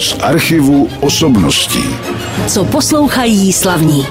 z archivu osobností. Co poslouchají slavní.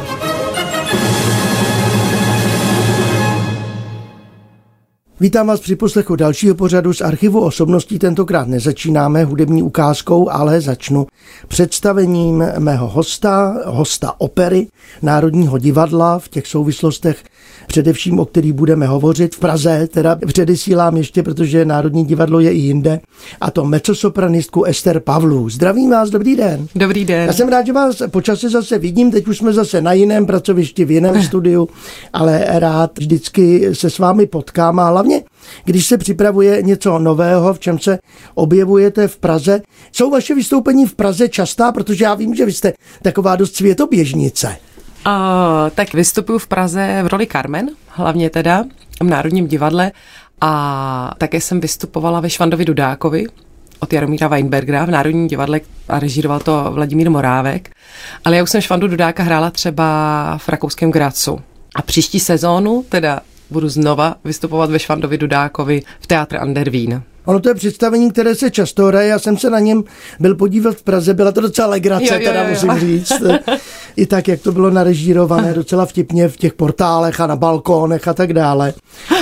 Vítám vás při poslechu dalšího pořadu z archivu osobností. Tentokrát nezačínáme hudební ukázkou, ale začnu představením mého hosta, hosta opery Národního divadla v těch souvislostech především o kterých budeme hovořit v Praze, teda předesílám ještě, protože Národní divadlo je i jinde, a to mecosopranistku Ester Pavlu. Zdravím vás, dobrý den. Dobrý den. Já jsem rád, že vás počasí zase vidím, teď už jsme zase na jiném pracovišti, v jiném studiu, ale rád vždycky se s vámi potkám a hlavně když se připravuje něco nového, v čem se objevujete v Praze. Jsou vaše vystoupení v Praze častá, protože já vím, že vy jste taková dost světoběžnice. Uh, tak vystupuju v Praze v roli Carmen, hlavně teda v Národním divadle a také jsem vystupovala ve Švandovi Dudákovi od Jaromíra Weinbergera v Národním divadle a režíroval to Vladimír Morávek. Ale já už jsem Švandu Dudáka hrála třeba v rakouském Gracu. A příští sezónu teda budu znova vystupovat ve Švandovi Dudákovi v Teatr Andervín. Ono to je představení, které se často hraje. Já jsem se na něm byl podívat v Praze, byla to docela legrace, jo, jo, jo, teda musím říct. I tak, jak to bylo narežírované, docela vtipně v těch portálech a na balkónech a tak dále.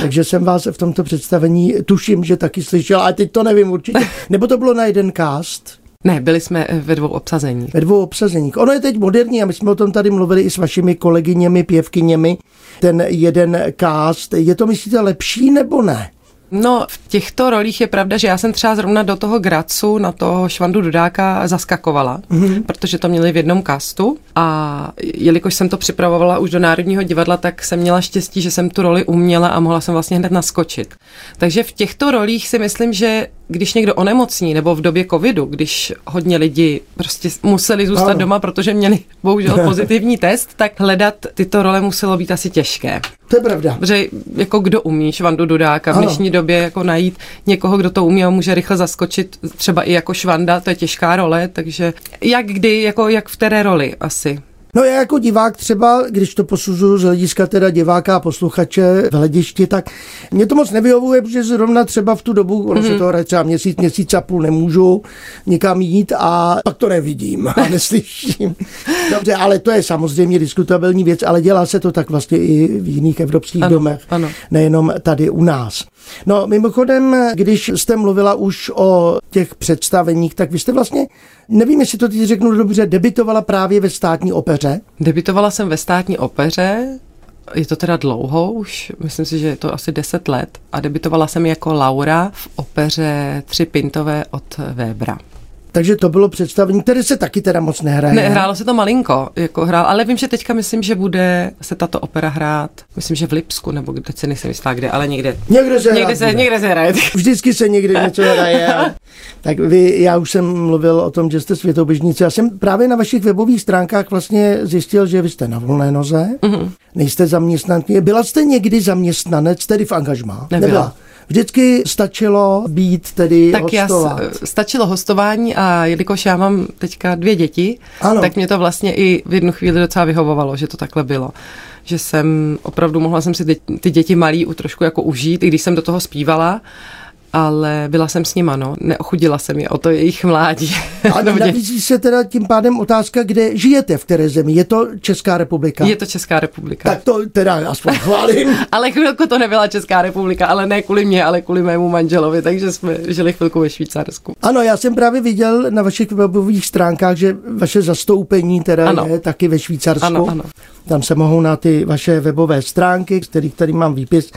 Takže jsem vás v tomto představení, tuším, že taky slyšel, ale teď to nevím určitě. Nebo to bylo na jeden cast? Ne, byli jsme ve dvou obsazeních. Ve dvou obsazeních. Ono je teď moderní a my jsme o tom tady mluvili i s vašimi kolegyněmi, pěvkyněmi. Ten jeden cast, je to myslíte lepší nebo ne? No, v těchto rolích je pravda, že já jsem třeba zrovna do toho Gracu, na toho Švandu Dudáka zaskakovala, mm-hmm. protože to měli v jednom kastu a jelikož jsem to připravovala už do Národního divadla, tak jsem měla štěstí, že jsem tu roli uměla a mohla jsem vlastně hned naskočit. Takže v těchto rolích si myslím, že když někdo onemocní, nebo v době covidu, když hodně lidi prostě museli zůstat ano. doma, protože měli bohužel pozitivní test, tak hledat tyto role muselo být asi těžké. To je pravda. Protože jako kdo umí Švandu Dudáka v dnešní době jako najít někoho, kdo to umí a může rychle zaskočit, třeba i jako Švanda, to je těžká role, takže jak kdy, jako jak v které roli asi. No já jako divák třeba, když to posuzuju z hlediska teda diváka a posluchače v hledišti, tak mě to moc nevyhovuje, protože zrovna třeba v tu dobu, ono mm-hmm. se mhm. to hraje třeba měsíc, měsíc a půl nemůžu nikam jít a pak to nevidím a neslyším. Dobře, ale to je samozřejmě diskutabilní věc, ale dělá se to tak vlastně i v jiných evropských ano, domech, ano. nejenom tady u nás. No mimochodem, když jste mluvila už o těch představeních, tak vy jste vlastně, nevím, jestli to teď řeknu dobře, debitovala právě ve státní opeře? Debitovala jsem ve státní opeře, je to teda dlouho, už myslím si, že je to asi 10 let a debitovala jsem jako Laura v opeře Tři pintové od Webra. Takže to bylo představení, které se taky teda moc nehraje. Nehrálo se to malinko, jako hrál, ale vím, že teďka myslím, že bude se tato opera hrát, myslím, že v Lipsku, nebo kde se nejsem jistá, kde, ale někde. Někde se, někde se, někde se hraje. Vždycky se někde něco hraje. A, tak vy, já už jsem mluvil o tom, že jste světoběžníci. Já jsem právě na vašich webových stránkách vlastně zjistil, že vy jste na volné noze, mm-hmm. nejste zaměstnanky. Byla jste někdy zaměstnanec, tedy v angažmá? Nebyla. Nebyla. Vždycky stačilo být tedy tak hostovat. Já, stačilo hostování a jelikož já mám teďka dvě děti, ano. tak mě to vlastně i v jednu chvíli docela vyhovovalo, že to takhle bylo že jsem opravdu mohla jsem si ty, ty děti malý u trošku jako užít, i když jsem do toho zpívala ale byla jsem s nima, no. Neochudila jsem je o to jejich mládí. A nabízí se teda tím pádem otázka, kde žijete, v které zemi. Je to Česká republika? Je to Česká republika. Tak to teda aspoň chválím. ale chvilku to nebyla Česká republika, ale ne kvůli mě, ale kvůli mému manželovi, takže jsme žili chvilku ve Švýcarsku. Ano, já jsem právě viděl na vašich webových stránkách, že vaše zastoupení teda ano. je taky ve Švýcarsku. Ano, ano. Tam se mohou na ty vaše webové stránky, který, který mám výpis,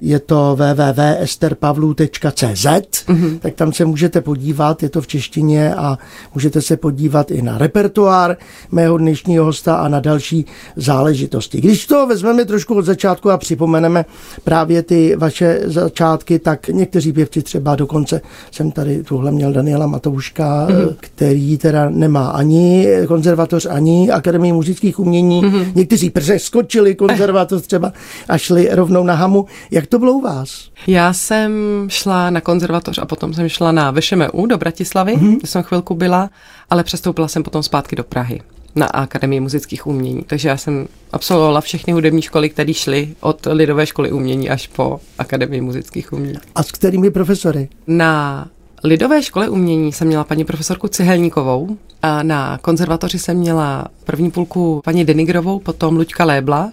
je to www.esterpavlu.cz, mm-hmm. tak tam se můžete podívat, je to v češtině a můžete se podívat i na repertoár mého dnešního hosta a na další záležitosti. Když to vezmeme trošku od začátku a připomeneme právě ty vaše začátky, tak někteří pěvci třeba dokonce, jsem tady tuhle měl Daniela Matouška, mm-hmm. který teda nemá ani konzervatoř, ani Akademii muzických umění, mm-hmm. někteří přeskočili konzervatoř třeba a šli rovnou na hamu. Jak to bylo u vás? Já jsem šla na konzervatoř a potom jsem šla na VŠMU do Bratislavy, mm-hmm. kde jsem chvilku byla, ale přestoupila jsem potom zpátky do Prahy na Akademii muzických umění. Takže já jsem absolvovala všechny hudební školy, které šly od Lidové školy umění až po Akademii muzických umění. A s kterými profesory? Na lidové škole umění jsem měla paní profesorku Cihelníkovou a na konzervatoři jsem měla první půlku paní Denigrovou, potom Luďka Lébla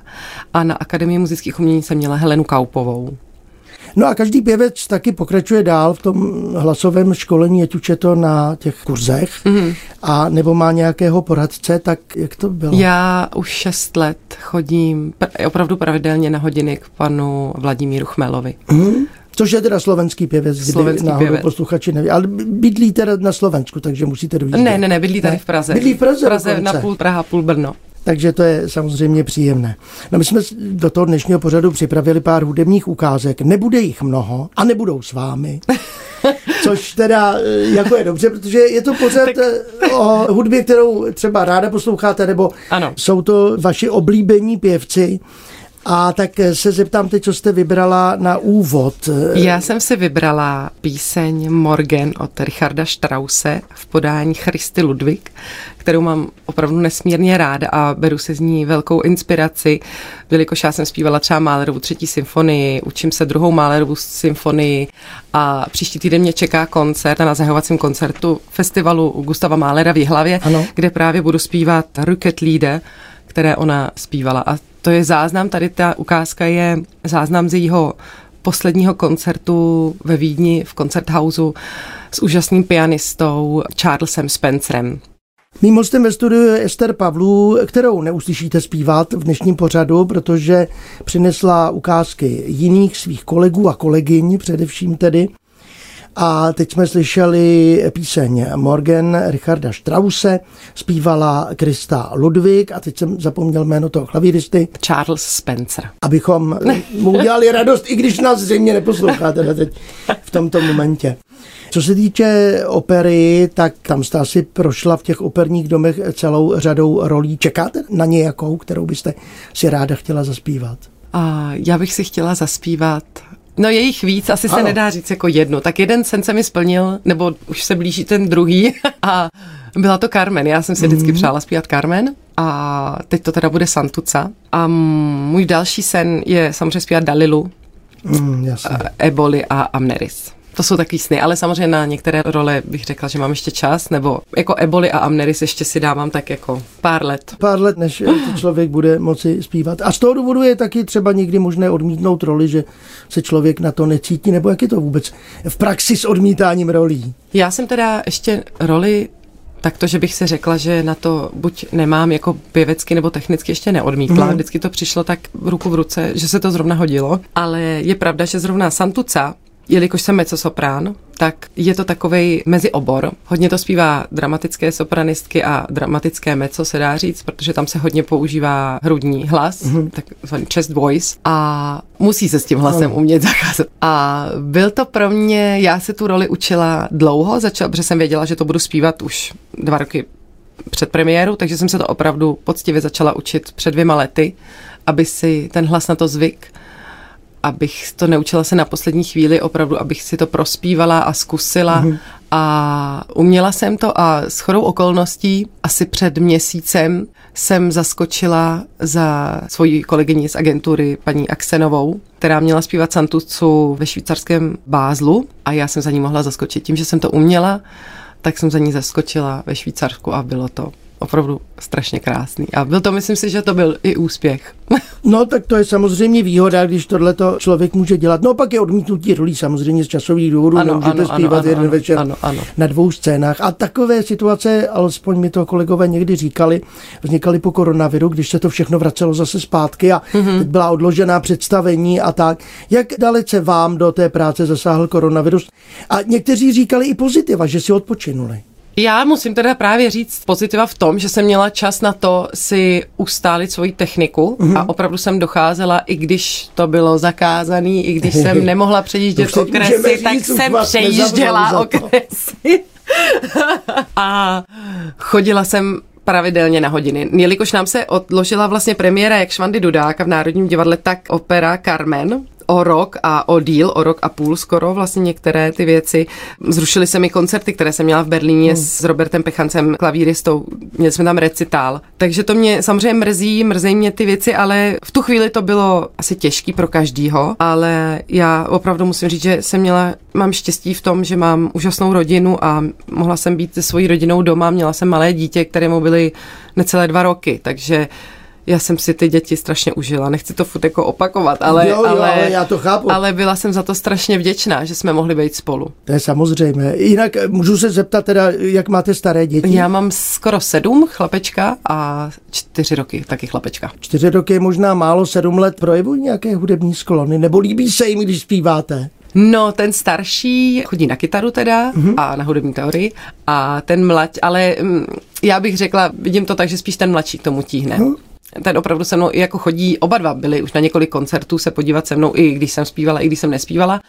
a na Akademii muzických umění jsem měla Helenu Kaupovou. No a každý pěvec taky pokračuje dál v tom hlasovém školení, ať už je to na těch kurzech, mm-hmm. a nebo má nějakého poradce, tak jak to bylo? Já už šest let chodím pr- opravdu pravidelně na hodiny k panu Vladimíru Chmelovi. Mm-hmm. Což je teda slovenský pěvec, kdyby slovenský náhodou pěvec. posluchači neví. Ale bydlí teda na Slovensku, takže musíte dovíjet. Ne, ne, ne, bydlí tady ne? v Praze. Bydlí v Praze, v Praze na půl Praha, půl Brno takže to je samozřejmě příjemné. No my jsme do toho dnešního pořadu připravili pár hudebních ukázek. Nebude jich mnoho a nebudou s vámi. Což teda eh, jako je dobře, protože je to pořád tak... Eh, o hudbě, kterou třeba ráda posloucháte, nebo ano. jsou to vaši oblíbení pěvci. A tak se zeptám teď, co jste vybrala na úvod. Já jsem si vybrala píseň Morgan od Richarda Strause v podání Christy Ludwig, kterou mám opravdu nesmírně ráda a beru se z ní velkou inspiraci, jelikož já jsem zpívala třeba Málerovu třetí symfonii, učím se druhou Málerovu symfonii a příští týden mě čeká koncert a na zahovacím koncertu festivalu Gustava Málera v Jihlavě, ano. kde právě budu zpívat Rocket Leader, které ona zpívala a to je záznam, tady ta ukázka je záznam z jejího posledního koncertu ve Vídni v Koncerthauseu s úžasným pianistou Charlesem Spencerem. Mým hostem ve studiu je Ester Pavlů, kterou neuslyšíte zpívat v dnešním pořadu, protože přinesla ukázky jiných svých kolegů a kolegyň, především tedy. A teď jsme slyšeli píseň Morgan Richarda Strause, zpívala Krista Ludwig a teď jsem zapomněl jméno toho klavíristy. Charles Spencer. Abychom mu udělali radost, i když nás zřejmě neposloucháte teď v tomto momentě. Co se týče opery, tak tam jste asi prošla v těch operních domech celou řadou rolí. Čekáte na nějakou, kterou byste si ráda chtěla zaspívat? A já bych si chtěla zaspívat No je jich víc, asi ano. se nedá říct jako jedno. Tak jeden sen se mi splnil, nebo už se blíží ten druhý a byla to Carmen. Já jsem si vždycky mm. přála zpívat Carmen a teď to teda bude Santuca. A můj další sen je samozřejmě zpívat Dalilu, mm, Eboli a Amneris. To jsou taky sny, ale samozřejmě na některé role bych řekla, že mám ještě čas, nebo jako Eboli a Amneris ještě si dávám tak jako pár let. Pár let, než člověk bude moci zpívat. A z toho důvodu je taky třeba někdy možné odmítnout roli, že se člověk na to necítí, nebo jak je to vůbec v praxi s odmítáním rolí? Já jsem teda ještě roli tak to, že bych se řekla, že na to buď nemám jako pěvecky nebo technicky ještě neodmítla. Mm. Vždycky to přišlo tak ruku v ruce, že se to zrovna hodilo. Ale je pravda, že zrovna Santuca jelikož jsem mezzosoprán, tak je to takový meziobor. Hodně to zpívá dramatické sopranistky a dramatické mezzo se dá říct, protože tam se hodně používá hrudní hlas, mm-hmm. takzvaný chest voice a musí se s tím hlasem no. umět zacházet. A byl to pro mě, já se tu roli učila dlouho, začala, protože jsem věděla, že to budu zpívat už dva roky před premiéru, takže jsem se to opravdu poctivě začala učit před dvěma lety, aby si ten hlas na to zvyk abych to neučila se na poslední chvíli, opravdu, abych si to prospívala a zkusila. Mm-hmm. A uměla jsem to a s chodou okolností asi před měsícem jsem zaskočila za svoji kolegyni z agentury, paní Aksenovou, která měla zpívat Santucu ve švýcarském Bázlu a já jsem za ní mohla zaskočit. Tím, že jsem to uměla, tak jsem za ní zaskočila ve Švýcarsku a bylo to opravdu strašně krásný. A byl to, myslím si, že to byl i úspěch. no, tak to je samozřejmě výhoda, když tohle člověk může dělat. No, pak je odmítnutí rolí samozřejmě z časových důvodů, ano, nemůžete ano, zpívat ano, jeden ano, večer ano, ano. na dvou scénách. A takové situace, alespoň mi to kolegové někdy říkali, vznikaly po koronaviru, když se to všechno vracelo zase zpátky a mm-hmm. teď byla odložená představení a tak. Jak dalece vám do té práce zasáhl koronavirus? A někteří říkali i pozitiva, že si odpočinuli. Já musím teda právě říct pozitiva v tom, že jsem měla čas na to si ustálit svoji techniku mm-hmm. a opravdu jsem docházela, i když to bylo zakázané, i když jsem nemohla přejíždět okresy, tak jsem přejížděla okresy. a chodila jsem pravidelně na hodiny. Jelikož nám se odložila vlastně premiéra jak Švandy Dudáka v Národním divadle, tak opera Carmen o rok a o díl, o rok a půl skoro vlastně některé ty věci. Zrušily se mi koncerty, které jsem měla v Berlíně hmm. s Robertem Pechancem, klavíristou. Měli jsme tam recitál. Takže to mě samozřejmě mrzí, mrzí mě ty věci, ale v tu chvíli to bylo asi těžký pro každýho, ale já opravdu musím říct, že jsem měla, mám štěstí v tom, že mám úžasnou rodinu a mohla jsem být se svojí rodinou doma, měla jsem malé dítě, kterému byly necelé dva roky, takže já jsem si ty děti strašně užila. Nechci to furt jako opakovat, ale, Jo, jo, ale, ale já to chápu. ale byla jsem za to strašně vděčná, že jsme mohli být spolu. To je samozřejmé. Jinak eh, můžu se zeptat teda, jak máte staré děti? Já mám skoro sedm chlapečka a čtyři roky taky chlapečka. Čtyři roky je možná málo, sedm let projevují nějaké hudební sklony, nebo líbí se jim, když zpíváte? No, ten starší chodí na kytaru teda mm-hmm. a na hudební teorii a ten mladší, ale mm, já bych řekla, vidím to tak, že spíš ten mladší k tomu tíhne. Mm. Ten opravdu se mnou i jako chodí, oba dva byli už na několik koncertů se podívat se mnou, i když jsem zpívala, i když jsem nespívala,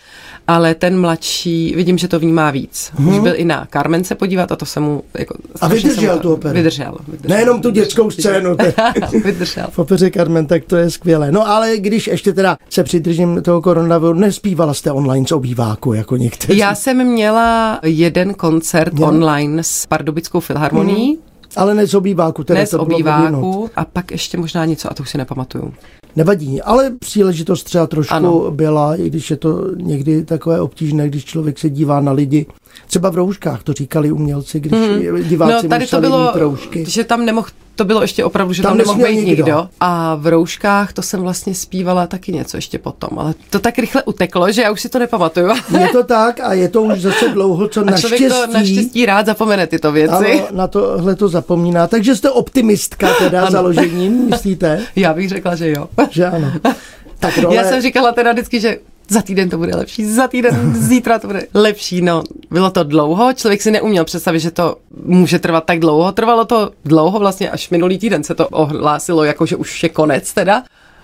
ale ten mladší, vidím, že to vnímá víc. Mm. Už byl i na Carmen se podívat a to se mu jako... A vydržel tu operu? Vydržel. vydržel Nejenom tu dětskou scénu. vydržel. V opeře Carmen, tak to je skvělé. No ale když ještě teda se přidržím toho koronaviru, nespívala jste online z obýváku, jako někteří. Já jsem měla jeden koncert Měla? online s Pardubickou filharmonií, Ale ne z obýváku, teda ne z obýváku a pak ještě možná něco, a to už si nepamatuju. Nevadí, ale příležitost třeba trošku. Ano. byla, i když je to někdy takové obtížné, když člověk se dívá na lidi. Třeba v rouškách, to říkali umělci, když mm. diváci no tady to museli bylo, mít roušky. že tam nemohl, to bylo ještě opravdu, že Tam tam, nemohl být nikdo. nikdo. A v rouškách to jsem vlastně zpívala taky něco ještě potom, ale to tak rychle uteklo, že já už si to nepamatuju. Je to tak a je to už zase dlouho, co A člověk naštěstí, to naštěstí rád zapomene tyto věci. ano, na tohle to zapomíná. Takže jste optimistka teda Ano. založením, myslíte? Já bych řekla, že jo. Že ano. Tak role, Já jsem říkala teda vždycky, že za týden to bude lepší, za týden, zítra to bude lepší. No, bylo to dlouho, člověk si neuměl představit, že to může trvat tak dlouho. Trvalo to dlouho, vlastně až minulý týden se to ohlásilo, jako že už je konec teda.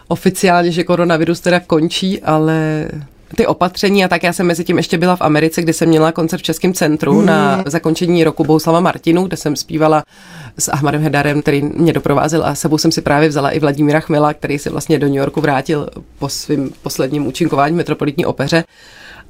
Oficiálně, že koronavirus teda končí, ale ty opatření a tak já jsem mezi tím ještě byla v Americe, kde jsem měla koncert v Českém centru hmm. na zakončení roku Bouslava Martinu, kde jsem zpívala s Ahmadem Hedarem, který mě doprovázel a sebou jsem si právě vzala i Vladimíra Chmela, který se vlastně do New Yorku vrátil po svým posledním účinkování v Metropolitní opeře.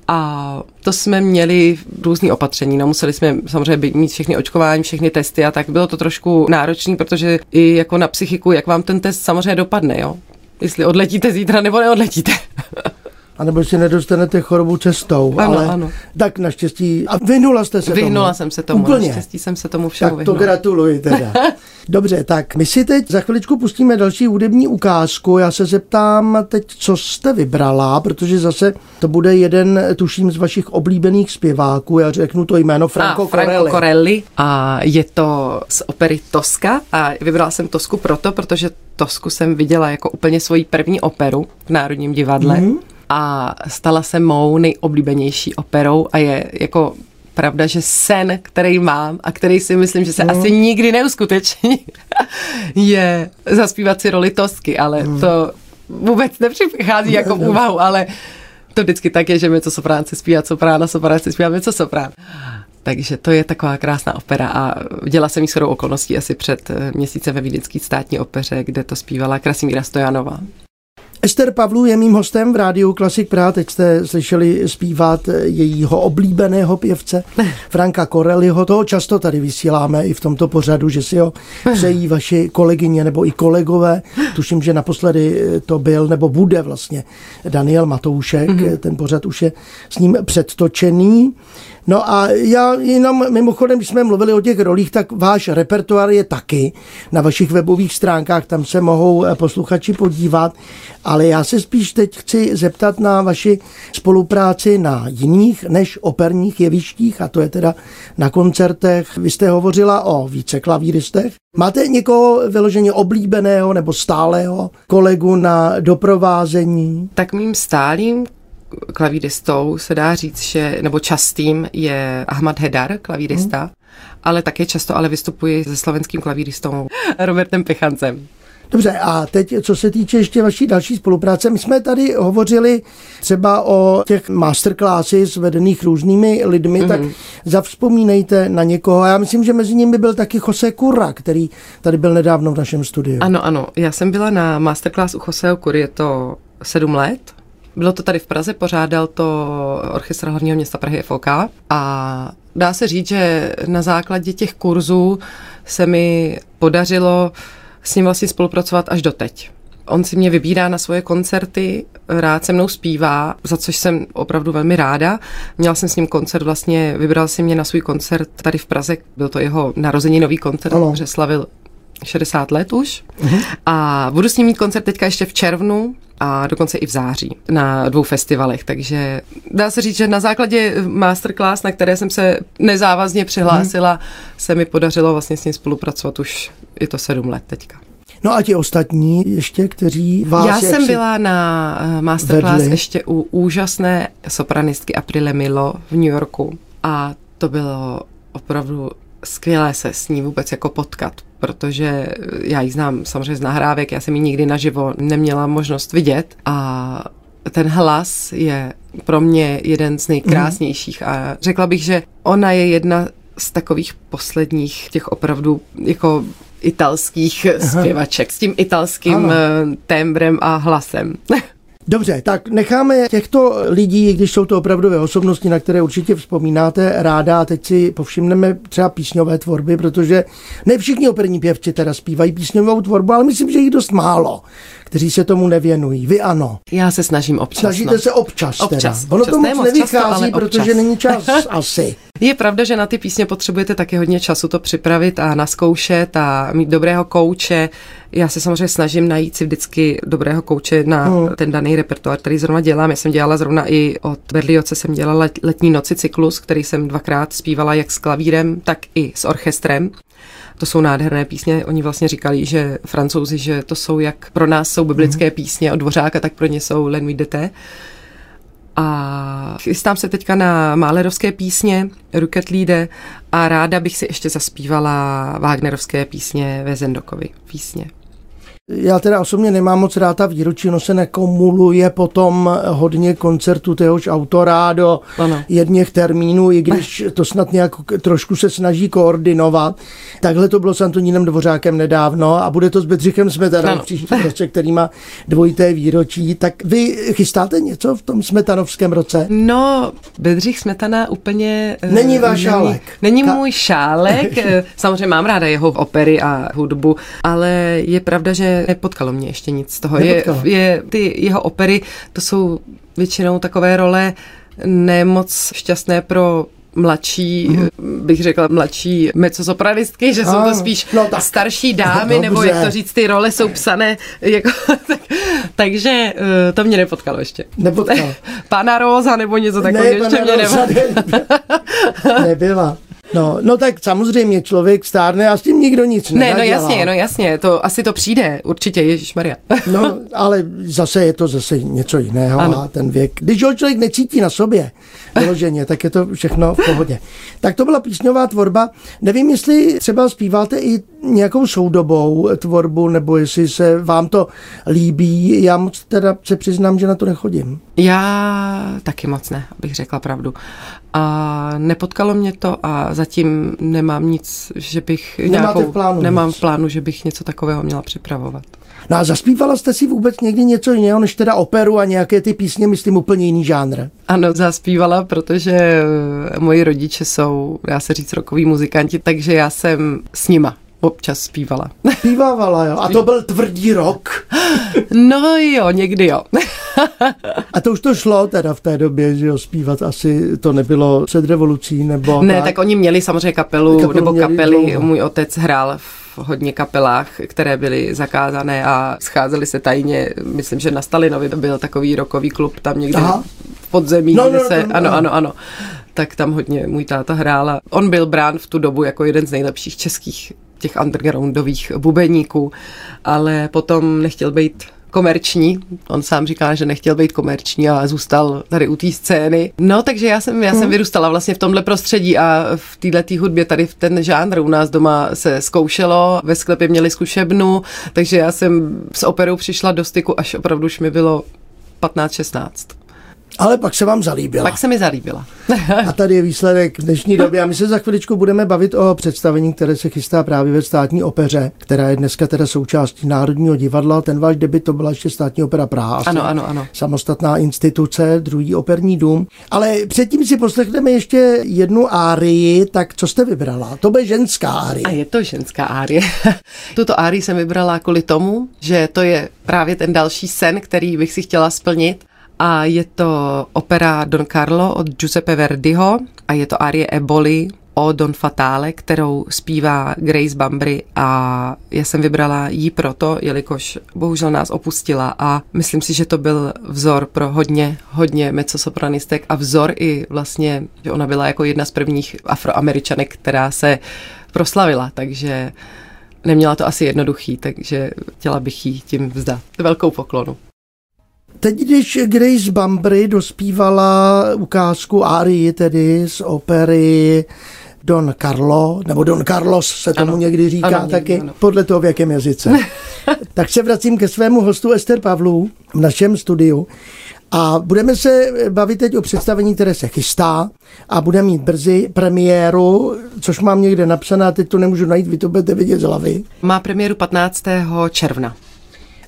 A to jsme měli různý opatření. No, museli jsme samozřejmě mít všechny očkování, všechny testy a tak bylo to trošku náročné, protože i jako na psychiku, jak vám ten test samozřejmě dopadne, jo? Jestli odletíte zítra nebo neodletíte. A nebo si nedostanete chorobu cestou. Ano, ale ano. Tak naštěstí. A vyhnula jste se Vyhnula tomu? jsem se tomu, Úplně. naštěstí jsem se tomu všemu Tak to vyhnula. gratuluji teda. Dobře, tak my si teď za chviličku pustíme další hudební ukázku. Já se zeptám teď, co jste vybrala, protože zase to bude jeden, tuším, z vašich oblíbených zpěváků. Já řeknu to jméno Franco, a, Franco Corelli. Corelli. A je to z opery Toska a vybrala jsem Tosku proto, protože Tosku jsem viděla jako úplně svoji první operu v Národním divadle Mhm. Mm. a stala se mou nejoblíbenější operou a je jako pravda, že sen, který mám a který si myslím, že se Mhm. asi nikdy neuskuteční, je zaspívat si roli Tosky, ale Mhm. to vůbec nepřichází jako v úvahu, ale to vždycky tak je, že něco soprán si zpívá soprána, soprán si zpívá něco soprán. Takže to je taková krásná opera a viděla jsem ji shodou okolností asi před měsícem ve Vídeňské státní opeře, kde to zpívala Krasimíra Stojanová. Ester Pavlů je mým hostem v rádiu Klasik Praha. Teď jste slyšeli zpívat jejího oblíbeného pěvce Franka Corelliho. Toho často tady vysíláme i v tomto pořadu, že si ho přejí vaši kolegyně nebo i kolegové. Tuším, že naposledy to byl nebo bude vlastně Daniel Matoušek. Mm-hmm. Ten pořad už je s ním předtočený. No a já jenom mimochodem, když jsme mluvili o těch rolích, tak váš repertoár je taky na vašich webových stránkách, tam se mohou eh, posluchači podívat, ale já se spíš teď chci zeptat na vaši spolupráci na jiných než operních jevištích a to je teda na koncertech. Vy jste hovořila o více klavíristech. Máte někoho vyloženě oblíbeného nebo stálého kolegu na doprovázení? Tak mým stálým klavíristou se dá říct, že, nebo častým je Ahmad Hedar, klavírista, hmm. ale také často ale vystupuji se slovenským klavíristou Robertem Pechancem. Dobře, a teď, co se týče ještě vaší další spolupráce, my jsme tady hovořili třeba o těch masterclasses vedených různými lidmi, mm-hmm. tak zavzpomínejte na někoho. Já myslím, že mezi nimi byl taky Jose Curra, který tady byl nedávno v našem studiu. Ano, ano, já jsem byla na masterclass u Joseho Kury, je to sedm let Bylo to tady v Praze, pořádal to Orchestr hlavního města Prahy FOK a dá se říct, že na základě těch kurzů se mi podařilo s ním vlastně spolupracovat až doteď. On si mě vybírá na svoje koncerty, rád se mnou zpívá, za což jsem opravdu velmi ráda. Měla jsem s ním koncert, vlastně vybral si mě na svůj koncert tady v Praze, byl to jeho narozeninový koncert, ano. že slavil 60 let už. Uh-huh. A budu s ním mít koncert teďka ještě v červnu a dokonce i v září na dvou festivalech, takže dá se říct, že na základě masterclass, na které jsem se nezávazně přihlásila, uh-huh. se mi podařilo vlastně s ním spolupracovat už je to sedm let teďka. No a ti ostatní ještě, kteří vás Já jsem byla na uh, masterclass vedli. ještě u úžasné sopranistky Aprile Milo v New Yorku a to bylo opravdu skvělé se s ní vůbec jako potkat, protože já ji znám samozřejmě z nahrávek, já jsem ji nikdy naživo neměla možnost vidět a ten hlas je pro mě jeden z nejkrásnějších a řekla bych, že ona je jedna z takových posledních těch opravdu jako italských zpěvaček s tím italským ano. Eh, tembrem a hlasem. Dobře, tak necháme těchto lidí, když jsou to opravdové osobnosti, na které určitě vzpomínáte ráda, a teď si povšimneme třeba písňové tvorby, protože ne všichni operní pěvci teda zpívají písňovou tvorbu, ale myslím, že jich dost málo kteří se tomu nevěnují. Vy ano. Já se snažím občas. Snažíte no. se občas, občas teda. Ono to moc nevychází, často, protože občas. není čas asi. Je pravda, že na ty písně potřebujete taky hodně času to připravit a naskoušet a mít dobrého kouče. Já se samozřejmě snažím najít si vždycky dobrého kouče na hmm. ten daný repertoár, který zrovna dělám. Já jsem dělala zrovna i od Berlioce, jsem dělala letní noci cyklus, který jsem dvakrát zpívala jak s klavírem, tak i s orchestrem. To jsou nádherné písně. Oni vlastně říkali, že francouzi, že to jsou jak pro nás jsou biblické mm. písně od Dvořáka, tak pro ně jsou Len Videte. A chystám se teďka na Málerovské písně, Ruketlíde a ráda bych si ještě zaspívala Wagnerovské písně ve Zendokovi písně. Já teda osobně nemám moc rád ta výročí, no se nekomuluje potom hodně koncertů téhož autora do ano. jedných termínů, i když to snad nějak trošku se snaží koordinovat. Takhle to bylo s Antonínem Dvořákem nedávno a bude to s Bedřichem Smetanou v příštím roce, který má dvojité výročí. Tak vy chystáte něco v tom smetanovském roce? No, Bedřich Smetana úplně... Eh, není váš není, šálek. Není Ta... můj šálek. Eh, samozřejmě mám ráda jeho opery a hudbu, ale je pravda, že nepotkalo mě ještě nic z toho. Je, je, ty jeho opery, to jsou většinou takové role nemoc šťastné pro mladší, mm. bych řekla mladší mezosopranistky, že jsou to spíš no tak. starší dámy, Dobře. nebo jak to říct, ty role jsou psané, jako, tak, takže uh, to mě nepotkalo ještě. Nepotkalo. Pana Rosa nebo něco takového ne, ještě mě nebyla. nebyla. No, no tak samozřejmě člověk stárne a s tím nikdo nic Ne, no jasně, no jasně, to asi to přijde, určitě, Ježíš Maria. no, ale zase je to zase něco jiného ano. a ten věk. Když ho člověk necítí na sobě, vyloženě, tak je to všechno v pohodě. Tak to byla písňová tvorba. Nevím, jestli třeba zpíváte i nějakou soudobou tvorbu, nebo jestli se vám to líbí. Já moc teda se přiznám, že na to nechodím. Já taky moc ne, abych řekla pravdu. A nepotkalo mě to a zatím nemám nic, že bych Nemáte nějakou, v plánu nemám nic. v plánu, že bych něco takového měla připravovat. No a zaspívala jste si vůbec někdy něco jiného, než teda operu a nějaké ty písně, myslím, úplně jiný žánr? Ano, zaspívala, protože eh, moji rodiče jsou, dá se říct, rokoví muzikanti, takže já jsem s nima občas zpívala. Zpívávala, jo. A to byl tvrdý rok. no jo, někdy jo. A to už to šlo teda v té době, že jo, zpívat asi to nebylo před revolucí, nebo... Ne, tak, tak oni měli samozřejmě kapelu, kapelu nebo kapely. Dlouho. Můj otec hrál v hodně kapelách, které byly zakázané a scházeli se tajně. Myslím, že na Stalinovi to byl takový rokový klub tam někde Aha. v podzemí, no, kde no, se... No, no, ano, ano, ano. Tak tam hodně můj táta hrál a on byl brán v tu dobu jako jeden z nejlepších českých těch undergroundových bubeníků, ale potom nechtěl být komerční. On sám říká, že nechtěl být komerční a zůstal tady u té scény. No, takže já jsem, já jsem hmm. vyrůstala vlastně v tomhle prostředí a v této hudbě tady v ten žánr u nás doma se zkoušelo, ve sklepě měli zkušebnu, takže já jsem s operou přišla do styku, až opravdu už mi bylo 15-16. Ale pak se vám zalíbila. Pak se mi zalíbila. A tady je výsledek dnešní doby. A my se za chviličku budeme bavit o představení, které se chystá právě ve státní opeře, která je dneska teda součástí Národního divadla. Ten váš debit to byla ještě státní opera Praha. asi Ano, ano, ano. Samostatná instituce, druhý operní dům. Ale předtím si poslechneme ještě jednu árii, tak co jste vybrala? To bude ženská árie. A je to ženská árie. Tuto árii jsem vybrala kvůli tomu, že to je právě ten další sen, který bych si chtěla splnit. A je to opera Don Carlo od Giuseppe Verdiho a je to árie Eboli o Don Fatale, kterou zpívá Grace Bambry a já jsem vybrala jí proto, jelikož bohužel nás opustila a myslím si, že to byl vzor pro hodně, hodně mezzosopranistek a vzor i vlastně, že ona byla jako jedna z prvních afroameričanek, která se proslavila, takže neměla to asi jednoduchý, takže chtěla bych jí tím vzdat velkou poklonu. Teď, když Grace Bambry dospívala ukázku árii, tedy z opery Don Carlo, nebo Don Carlos se tomu Ano. někdy říká Ano, taky, ano. podle toho, v jakém jazyce. tak se vracím ke svému hostu Ester Pavlu v našem studiu. A budeme se bavit teď o představení, které se chystá a bude mít brzy premiéru, což mám někde napsané, a teď to nemůžu najít, vy to budete vidět z hlavy. Má premiéru 15. června.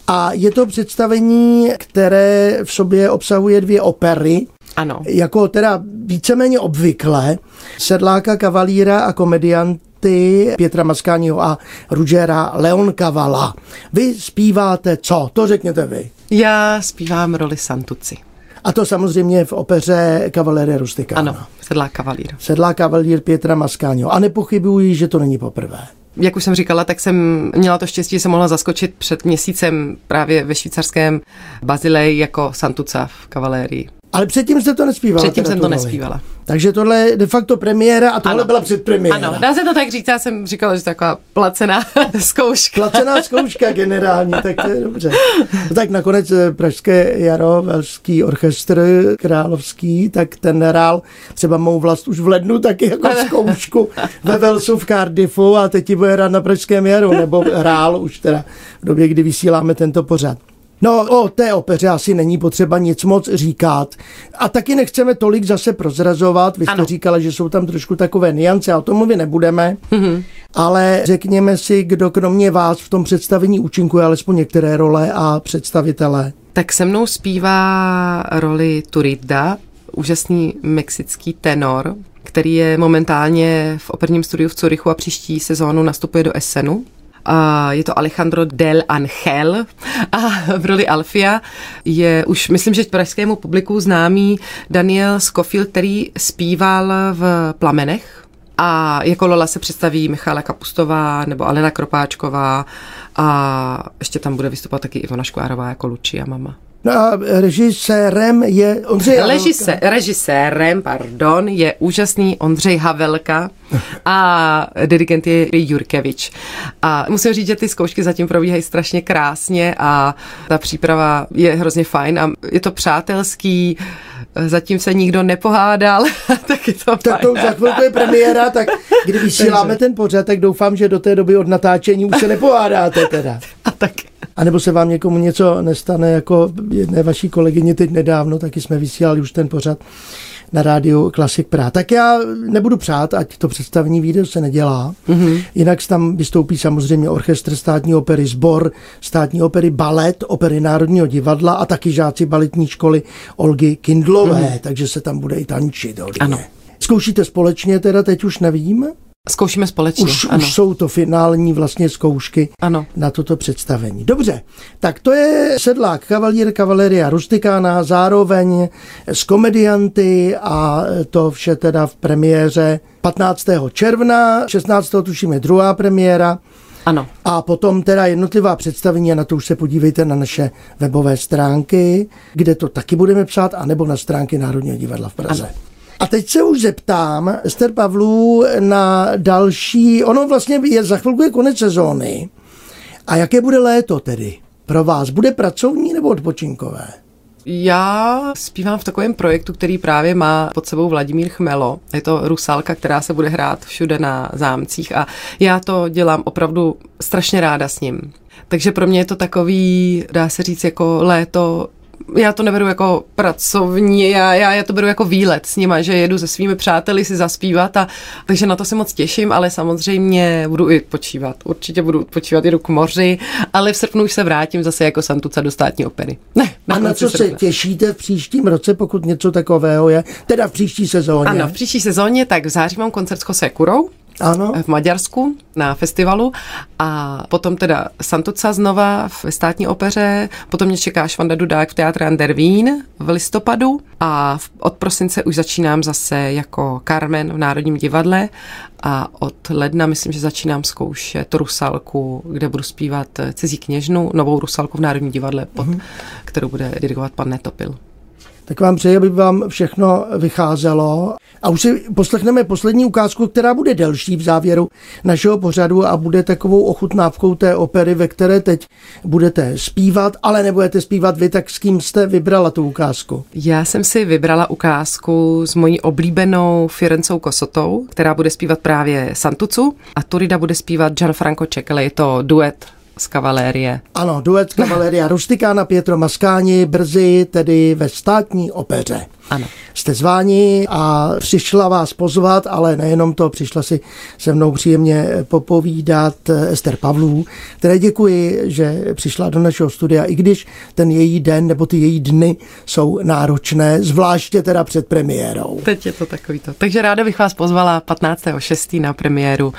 A je to představení, které v sobě obsahuje dvě opery, Ano. jako teda víceméně obvykle Sedláka Kavalíra a komedianty Pětra Maskáního a Rugera Leon Kavala. Vy zpíváte co? To řekněte vy. Já zpívám roli Santuci. A to samozřejmě v opeře Cavaliere Rusticana. Ano, sedlá kavalír. Sedlá kavalír Pětra Maskáního. A nepochybuji, že to není poprvé. Jak už jsem říkala, tak jsem měla to štěstí, že jsem mohla zaskočit před měsícem právě ve švýcarském Bazilej jako Santuca v kavalérii. Ale předtím jste to nespívala. Předtím jsem to roli. nespívala. Takže tohle je de facto premiéra a tohle Ano. byla předpremiéra. Ano, dá se to tak říct, já jsem říkala, že to je taková placená zkouška. Placená zkouška generální, tak to je dobře. No tak nakonec eh, Pražské jaro, Velský orchestr královský, tak ten hrál třeba mou vlast už v lednu taky jako zkoušku ve Velsu v Cardiffu a teď ti bude hrát na Pražském jaru, nebo hrál už teda v době, kdy vysíláme tento pořad. No, o té opeře asi není potřeba nic moc říkat. A taky nechceme tolik zase prozrazovat. Vy jste Ano. říkala, že jsou tam trošku takové niance, a o tom mluvit nebudeme. Mm-hmm. Ale řekněme si, kdo kromě vás v tom představení účinkuje alespoň některé role a představitele. Tak se mnou zpívá roli Turida, úžasný mexický tenor, který je momentálně v operním studiu v Curychu a příští sezónu nastupuje do Essenu. Je to Alejandro del Angel a v roli Alfia je už, myslím, že pražskému publiku známý Daniel Scofield, který zpíval v Plamenech. A jako Lola se představí Michála Kapustová nebo Alena Kropáčková a ještě tam bude vystupovat taky Ivona Škvárová jako Lucia mama. No a režisérem je Ondřej Havelka. Režise, režisérem, pardon, je úžasný Ondřej Havelka a dirigent je Jurkevič. A musím říct, že ty zkoušky zatím probíhají strašně krásně a ta příprava je hrozně fajn a je to přátelský, zatím se nikdo nepohádal, tak je to Tak to za chvilku je premiéra, tak kdy vysíláme ten pořad, tak doufám, že do té doby od natáčení už se nepohádáte teda. A tak A nebo se vám někomu něco nestane, jako jedné vaší kolegyně teď nedávno, taky jsme vysílali už ten pořad na rádiu Klasik Praha. Tak já nebudu přát, ať to představení video se nedělá. Mm-hmm. Jinak tam vystoupí samozřejmě orchestr státní opery, sbor státní opery, balet, opery Národního divadla a taky žáci baletní školy Olgy Kindlové, mm-hmm. takže se tam bude i tančit. Hodně. Ano. Zkoušíte společně teda, teď už nevím? Zkoušíme společně. Už, ano. už jsou to finální vlastně zkoušky Ano. na toto představení. Dobře, tak to je sedlák Kavalír Cavaleria Rustikána, zároveň s komedianty a to vše teda v premiéře 15. června, 16. tuším je druhá premiéra. Ano. A potom teda jednotlivá představení a na to už se podívejte na naše webové stránky, kde to taky budeme psát, anebo na stránky Národního divadla v Praze. Ano. A teď se už zeptám, Ester Pavlů, na další, ono vlastně je za chvilku je konec sezóny. A jaké bude léto tedy pro vás? Bude pracovní nebo odpočinkové? Já zpívám v takovém projektu, který právě má pod sebou Vladimír Chmelo. Je to Rusalka, která se bude hrát všude na zámcích a já to dělám opravdu strašně ráda s ním. Takže pro mě je to takový, dá se říct, jako léto já to neberu jako pracovní, já, já, já to beru jako výlet s nima, že jedu se svými přáteli si zaspívat a takže na to se moc těším, ale samozřejmě budu i odpočívat. Určitě budu odpočívat, jedu k moři, ale v srpnu už se vrátím zase jako santuca do státní opery. Ne, na a na co srpna. se těšíte v příštím roce, pokud něco takového je? Teda v příští sezóně. Ano, v příští sezóně, tak v září mám koncert s Jose Kurou, ano. v Maďarsku na festivalu a potom teda Santuca znova v státní opeře, potom mě čeká Švanda Dudák v Teatru Andervín v listopadu a od prosince už začínám zase jako Carmen v Národním divadle a od ledna myslím, že začínám zkoušet Rusalku, kde budu zpívat Cizí kněžnu, novou Rusalku v Národním divadle, pod, mm-hmm. kterou bude dirigovat pan Netopil tak vám přeji, aby vám všechno vycházelo. A už si poslechneme poslední ukázku, která bude delší v závěru našeho pořadu a bude takovou ochutnávkou té opery, ve které teď budete zpívat, ale nebudete zpívat vy, tak s kým jste vybrala tu ukázku? Já jsem si vybrala ukázku s mojí oblíbenou Firencou Kosotou, která bude zpívat právě Santucu a Turida bude zpívat Gianfranco Cekele, je to duet z kavalérie. Ano, duet z kavaléria Rustikána Pietro Maskáni brzy tedy ve státní opeře. Ano. Jste zváni a přišla vás pozvat, ale nejenom to, přišla si se mnou příjemně popovídat Ester Pavlů, které děkuji, že přišla do našeho studia, i když ten její den nebo ty její dny jsou náročné, zvláště teda před premiérou. Teď je to takový to. Takže ráda bych vás pozvala 15.6. na premiéru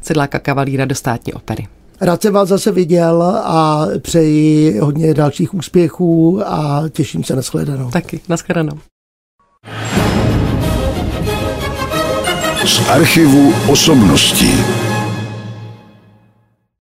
Sedláka Kavalíra do státní opery. Rád jsem vás zase viděl a přeji hodně dalších úspěchů a těším se na shledanou. Taky, na shledanou. Z archivu osobností.